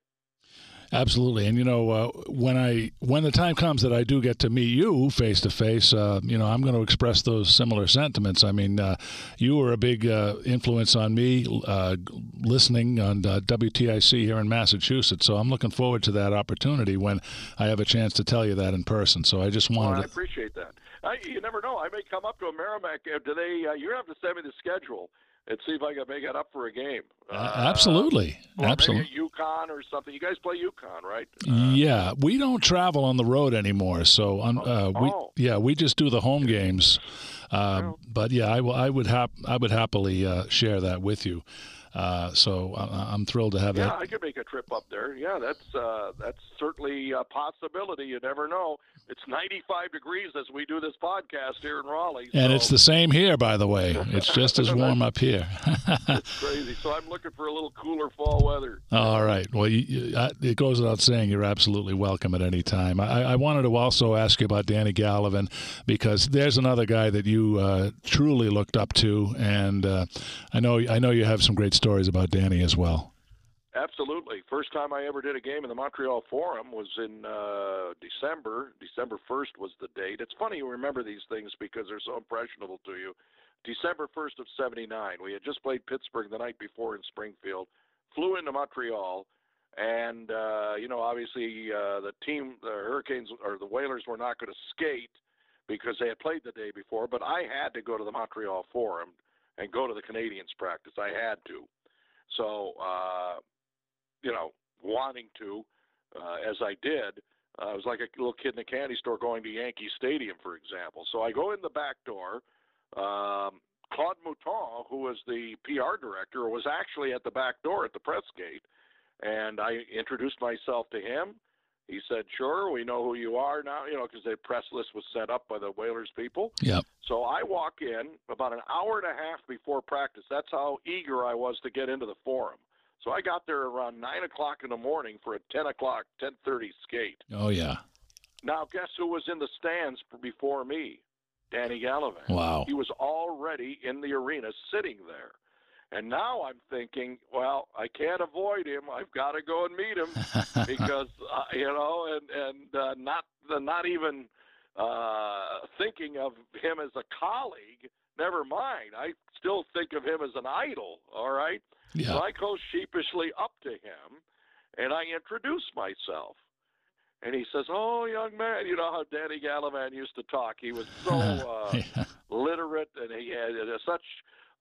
Absolutely, and you know uh, when I when the time comes that I do get to meet you face to face, you know I'm going to express those similar sentiments. I mean, uh, you were a big uh, influence on me uh, listening on uh, WTIC here in Massachusetts. So I'm looking forward to that opportunity when I have a chance to tell you that in person. So I just wanted. Well, I appreciate that. I, you never know. I may come up to a Merrimack. Do they? you have to send me the schedule and see if I can make it up for a game. Uh, absolutely, or absolutely. Maybe UConn or something. You guys play UConn, right? Uh, yeah, we don't travel on the road anymore, so uh, oh. we oh. yeah we just do the home games. Uh, but yeah, I, I would hap- I would happily uh, share that with you. Uh, so I'm thrilled to have yeah, that. Yeah, I could make a trip up there. Yeah, that's uh, that's certainly a possibility. You never know. It's 95 degrees as we do this podcast here in Raleigh. And it's the same here, by the way. It's just as warm up here. it's crazy. So I'm looking for a little cooler fall weather. All right. Well, you, you, it goes without saying you're absolutely welcome at any time. I, I, wanted to also ask you about Danny Gallivan because there's another guy that you uh, truly looked up to, and uh, I know I know you have some great stories about Danny as well. Absolutely. First time I ever did a game in the Montreal Forum was in uh, December. December 1st was the date. It's funny you remember these things because they're so impressionable to you. December 1st of 79. We had just played Pittsburgh the night before in Springfield, flew into Montreal, and, uh, you know, obviously uh, the team, the Hurricanes or the Whalers were not going to skate because they had played the day before, but I had to go to the Montreal Forum and go to the Canadiens practice. I had to. So, uh, you know, wanting to, uh, as I did, uh, I was like a little kid in a candy store going to Yankee Stadium, for example. So I go in the back door. Um, Claude Mouton, who was the PR director, was actually at the back door at the press gate, and I introduced myself to him. He said, "Sure, we know who you are now, you know, because the press list was set up by the Whalers people." Yep. So I walk in about an hour and a half before practice. That's how eager I was to get into the forum. So I got there around nine o'clock in the morning for a ten o'clock, ten thirty skate. Oh yeah. Now guess who was in the stands before me? Danny Gallivan. Wow. He was already in the arena sitting there. And now I'm thinking, well, I can't avoid him. I've got to go and meet him because uh, you know, and and uh, not the not even uh, thinking of him as a colleague. Never mind. I still think of him as an idol. All right. Yeah. So I go sheepishly up to him and I introduce myself. And he says, "Oh, young man, you know how Danny Gallivan used to talk. He was so uh, yeah. literate, and he had uh, such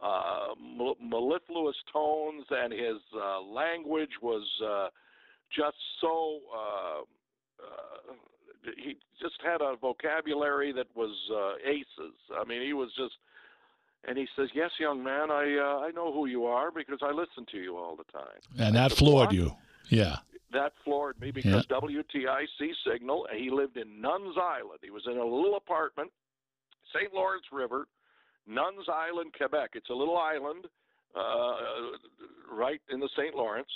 uh, mellifluous tones, and his uh, language was uh, just so. Uh, uh, he just had a vocabulary that was uh, aces. I mean, he was just and he says, "Yes, young man, I uh, I know who you are because I listen to you all the time." And that floored you, yeah. That floored me because yeah. WTIC signal. He lived in Nuns Island. He was in a little apartment, St. Lawrence River, Nuns Island, Quebec. It's a little island uh, right in the St. Lawrence.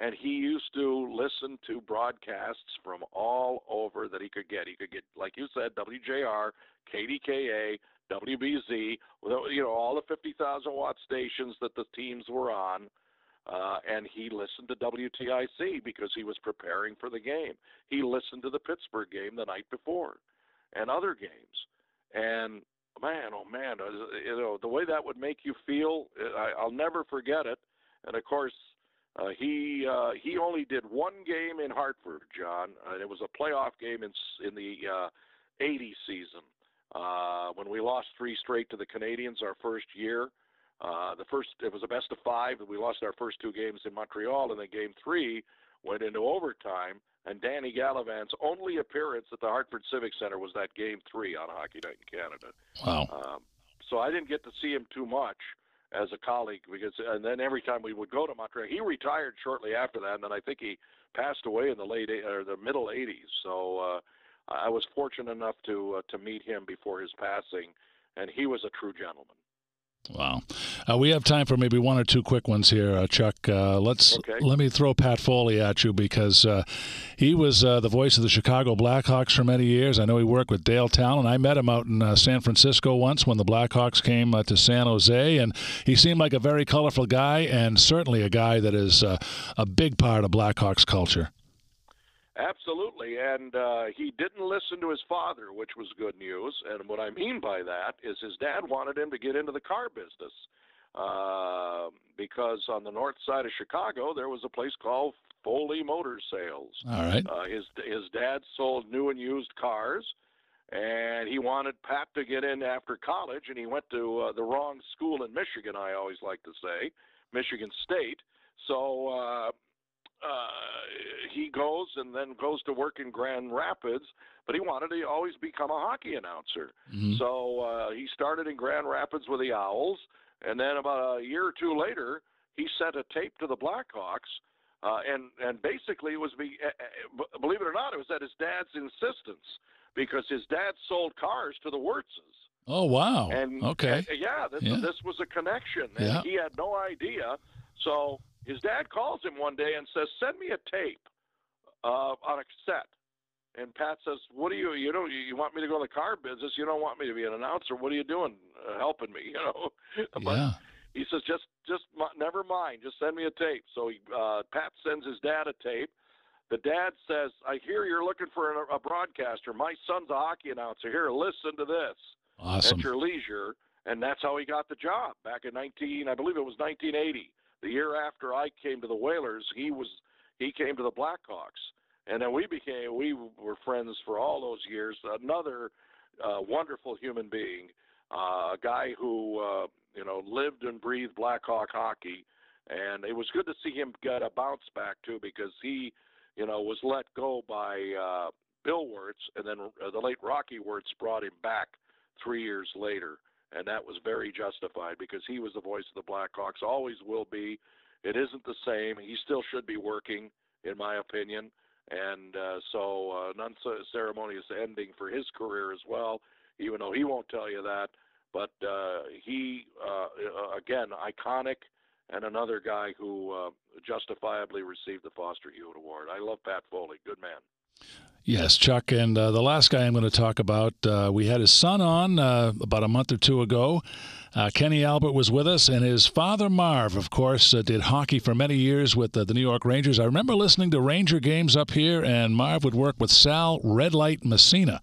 And he used to listen to broadcasts from all over that he could get. He could get, like you said, WJR, KDKA, WBZ, you know, all the 50,000 watt stations that the teams were on. Uh, and he listened to WTIC because he was preparing for the game. He listened to the Pittsburgh game the night before and other games. And man, oh man, uh, you know, the way that would make you feel, I, I'll never forget it. And of course, uh, he uh, he only did one game in Hartford, John. and it was a playoff game in in the uh, 80 season uh, when we lost three straight to the Canadiens our first year. Uh, the first it was a best of five, we lost our first two games in Montreal, and then game three went into overtime. And Danny Gallivan's only appearance at the Hartford Civic Center was that game three on Hockey Night in Canada. Wow. Um, so I didn't get to see him too much as a colleague because, and then every time we would go to Montreal, he retired shortly after that, and then I think he passed away in the late or the middle '80s. So. Uh, I was fortunate enough to uh, to meet him before his passing, and he was a true gentleman. Wow, uh, we have time for maybe one or two quick ones here, uh, Chuck. Uh, let's okay. let me throw Pat Foley at you because uh, he was uh, the voice of the Chicago Blackhawks for many years. I know he worked with Dale Tallon. I met him out in uh, San Francisco once when the Blackhawks came to San Jose, and he seemed like a very colorful guy and certainly a guy that is a big part of Blackhawks culture. Absolutely, and uh, he didn't listen to his father, which was good news. And what I mean by that is his dad wanted him to get into the car business uh, because on the north side of Chicago there was a place called Foley Motor Sales. All right. Uh, his his dad sold new and used cars, and he wanted Pat to get in after college, and he went to uh, the wrong school in Michigan. I always like to say, Michigan State. So uh, uh, he goes and then goes to work in Grand Rapids, but he wanted to always become a hockey announcer. Mhm. So uh, he started in Grand Rapids with the Owls, and then about a year or two later, he sent a tape to the Blackhawks. Uh, and and basically, it was be, uh, uh, believe it or not, it was at his dad's insistence because his dad sold cars to the Wirtzes. Oh wow. And okay. and, yeah, this, Yeah. this was a connection, and Yeah. he had no idea. So his dad calls him one day and says, "Send me a tape uh, on a cassette." And Pat says, "What do you? You know, you want me to go in the car business? You don't want me to be an announcer? What are you doing, uh, helping me? You know?" but yeah. he says, "Just, just never mind. Just send me a tape." So he, uh, Pat sends his dad a tape. The dad says, "I hear you're looking for an, a broadcaster. My son's a hockey announcer. Here, listen to this Awesome. at your leisure." And that's how he got the job back in 19, I believe it was 1980. The year after I came to the Whalers, he was he came to the Blackhawks, and then we became we were friends for all those years. Another uh, wonderful human being, uh, a guy who uh, you know lived and breathed Blackhawk hockey, and it was good to see him get a bounce back too because he, you know, was let go by uh, Bill Wirtz, and then uh, the late Rocky Wirtz brought him back three years later, and that was very justified because he was the voice of the Blackhawks, always will be. It isn't the same. He still should be working, in my opinion. And uh, so, uh, an unceremonious ending for his career as well, even though he won't tell you that. But uh, he, uh, uh, again, iconic, and another guy who uh, justifiably received the Foster Hewitt Award. I love Pat Foley. Good man. Yes, Chuck. And uh, the last guy I'm going to talk about, uh, we had his son on uh, about a month or two ago. Uh, Kenny Albert was with us, and his father, Marv, of course, uh, did hockey for many years with uh, the New York Rangers. I remember listening to Ranger games up here, and Marv would work with Sal Red Light Messina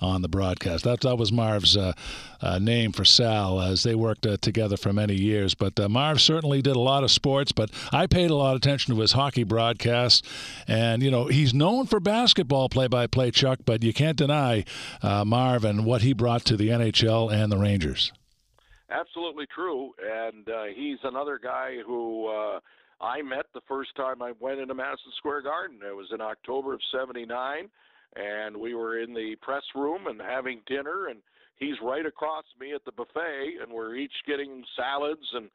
on the broadcast. That, that was Marv's uh, uh, name for Sal as they worked uh, together for many years. But uh, Marv certainly did a lot of sports, but I paid a lot of attention to his hockey broadcasts. And, you know, he's known for basketball play by play, Chuck, but you can't deny uh, Marv and what he brought to the NHL and the Rangers. Absolutely true, and uh, he's another guy who I met the first time I went into Madison Square Garden. It was in October of '79, and we were in the press room and having dinner, and he's right across me at the buffet, and we're each getting salads, and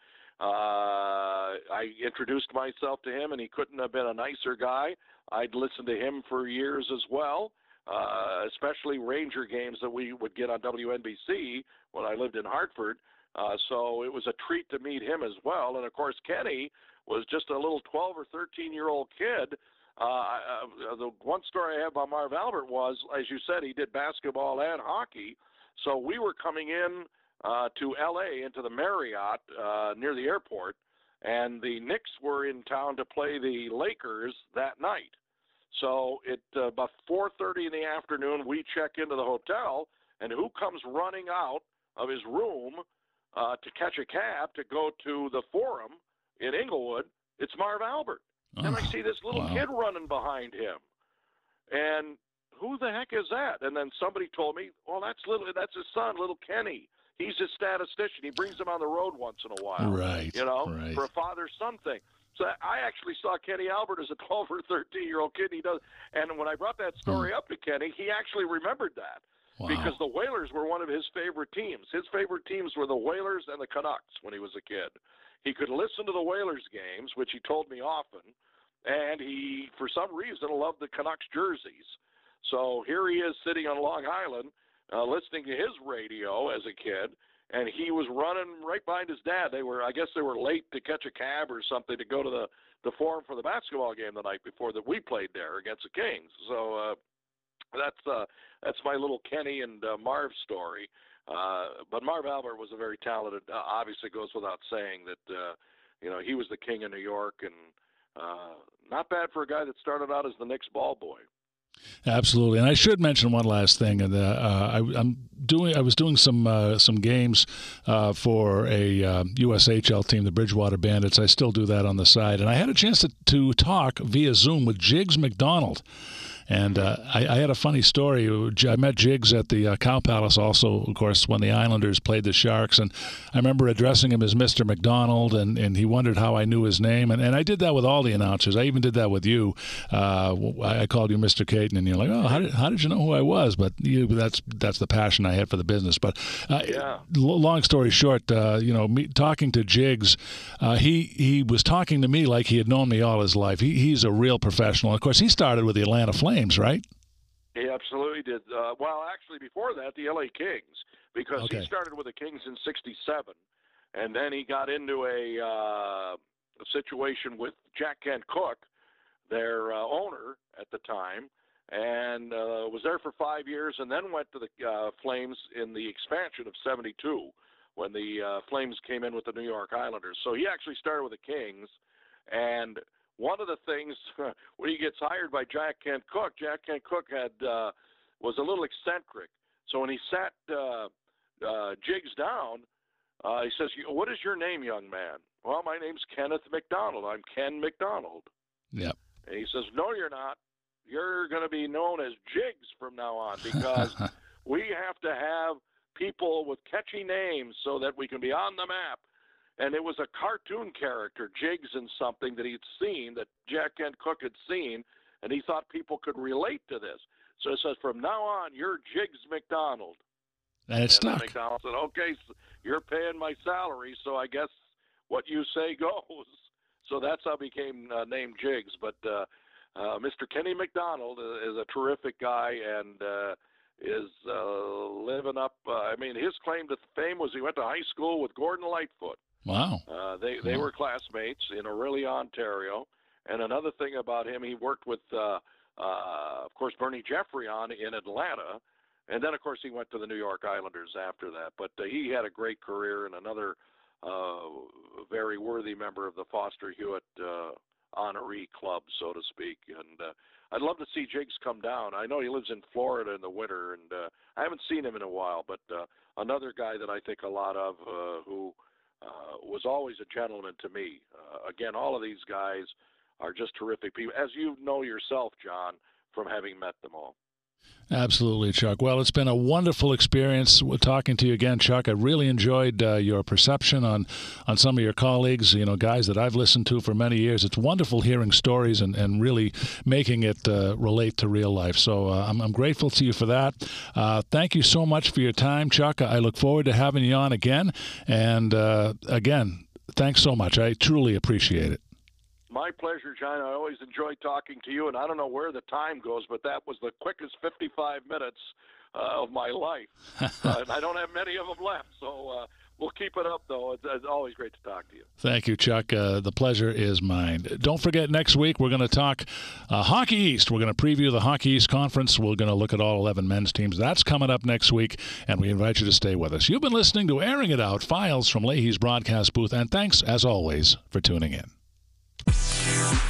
uh, I introduced myself to him, and he couldn't have been a nicer guy. I'd listened to him for years as well. Uh, especially Ranger games that we would get on WNBC when I lived in Hartford. Uh, so it was a treat to meet him as well. And of course, Kenny was just a little 12 or 13 year old kid. Uh, uh, the one story I have about Marv Albert was, as you said, he did basketball and hockey. So we were coming in uh, to LA into the Marriott uh, near the airport, and the Knicks were in town to play the Lakers that night. So it uh, about 4:30 in the afternoon, we check into the hotel, and who comes running out of his room uh, to catch a cab to go to the Forum in Inglewood? It's Marv Albert, and I Oh, see this little wow. kid running behind him, and who the heck is that? And then somebody told me, well, that's little, that's his son, little Kenny. He's his statistician. He brings him on the road once in a while Right. you know, Right. for a father-son thing. So I actually saw Kenny Albert as a 12 or 13 year old kid. And he does, and when I brought that hmm. story up to Kenny, he actually remembered that Wow. because the Whalers were one of his favorite teams. His favorite teams were the Whalers and the Canucks when he was a kid. He could listen to the Whalers games, which he told me often, and he, for some reason, loved the Canucks jerseys. So here he is sitting on Long Island, uh, listening to his radio as a kid, and he was running right behind his dad. They were, I guess, they were late to catch a cab or something to go to the the forum for the basketball game the night before that we played there against the Kings. So uh, that's uh, that's my little Kenny and uh, Marv story. Uh, but Marv Albert was a very talented. Uh, obviously, goes without saying that uh, you know he was the king of New York, and uh, not bad for a guy that started out as the Knicks ball boy. Absolutely, and I should mention one last thing. And uh, uh, I, am doing, I was doing some uh, some games uh, for a USHL uh, team, the Bridgewater Bandits. I still do that on the side, and I had a chance to, to talk via Zoom with Jiggs McDonald. And uh, I, I, had a funny story. I met Jiggs at the uh, Cow Palace also, of course, when the Islanders played the Sharks. And I remember addressing him as Mr. McDonald, and, and he wondered how I knew his name. And, and I did that with all the announcers. I even did that with you. Uh, I called you Mr. Kaiton, and you're like, oh, how did, how did you know who I was? But you, that's that's the passion I had for the business. But uh, yeah. long story short, uh, you know, me, talking to Jiggs, uh, he, he was talking to me like he had known me all his life. He, he's a real professional. Of course, he started with the Atlanta Flames Flames, right? He absolutely did. Uh, well, actually, before that, the LA Kings, because okay. he started with the Kings in '67, and then he got into a, uh, a situation with Jack Kent Cooke, their uh, owner at the time, and uh, was there for five years, and then went to the uh, Flames in the expansion of '72 when the uh, Flames came in with the New York Islanders. So he actually started with the Kings, and one of the things when he gets hired by Jack Kent Cooke, Jack Kent Cooke had uh, was a little eccentric. So when he sat uh, uh, Jiggs down, uh, he says, "What is your name, young man?" Well, my name's Kenneth McDonald. I'm Ken McDonald. Yep. And he says, "No, you're not. You're going to be known as Jiggs from now on because we have to have people with catchy names so that we can be on the map." And it was a cartoon character, Jiggs and something that he'd seen that Jack Kent Cooke had seen, and he thought people could relate to this. So it says, from now on, you're Jiggs McDonald. And it stuck. McDonald said, okay, so you're paying my salary, so I guess what you say goes. So that's how I became uh, named Jiggs. But uh, uh, Mr. Kenny McDonald is a terrific guy and uh, is uh, living up. Uh, I mean, his claim to fame was he went to high school with Gordon Lightfoot. Wow. Uh, they they were classmates in Orillia, Ontario. And another thing about him, he worked with, uh, uh, of course, Bernie Geoffrion in Atlanta, and then of course he went to the New York Islanders after that. But uh, he had a great career and another uh, very worthy member of the Foster Hewitt uh, honoree club, so to speak. And uh, I'd love to see Jiggs come down. I know he lives in Florida in the winter, and uh, I haven't seen him in a while. But uh, another guy that I think a lot of uh, who uh, was always a gentleman to me. Uh, again, all of these guys are just terrific people, as you know yourself, John, from having met them all. Absolutely, Chuck. Well, it's been a wonderful experience talking to you again, Chuck. I really enjoyed uh, your perception on, on some of your colleagues, you know, guys that I've listened to for many years. It's wonderful hearing stories and, and really making it uh, relate to real life. So uh, I'm, I'm grateful to you for that. Uh, thank you so much for your time, Chuck. I look forward to having you on again. And uh, again, thanks so much. I truly appreciate it. My pleasure, John. I always enjoy talking to you, and I don't know where the time goes, but that was the quickest 55 minutes uh, of my life. uh, and I don't have many of them left, so uh, we'll keep it up, though. It's, it's, always great to talk to you. Thank you, Chuck. Uh, the pleasure is mine. Don't forget, next week we're going to talk uh, Hockey East. We're going to preview the Hockey East Conference. We're going to look at all 11 men's teams. That's coming up next week, and we invite you to stay with us. You've been listening to Airing It Out, files from Leahy's broadcast booth, and thanks, as always, for tuning in. Yeah.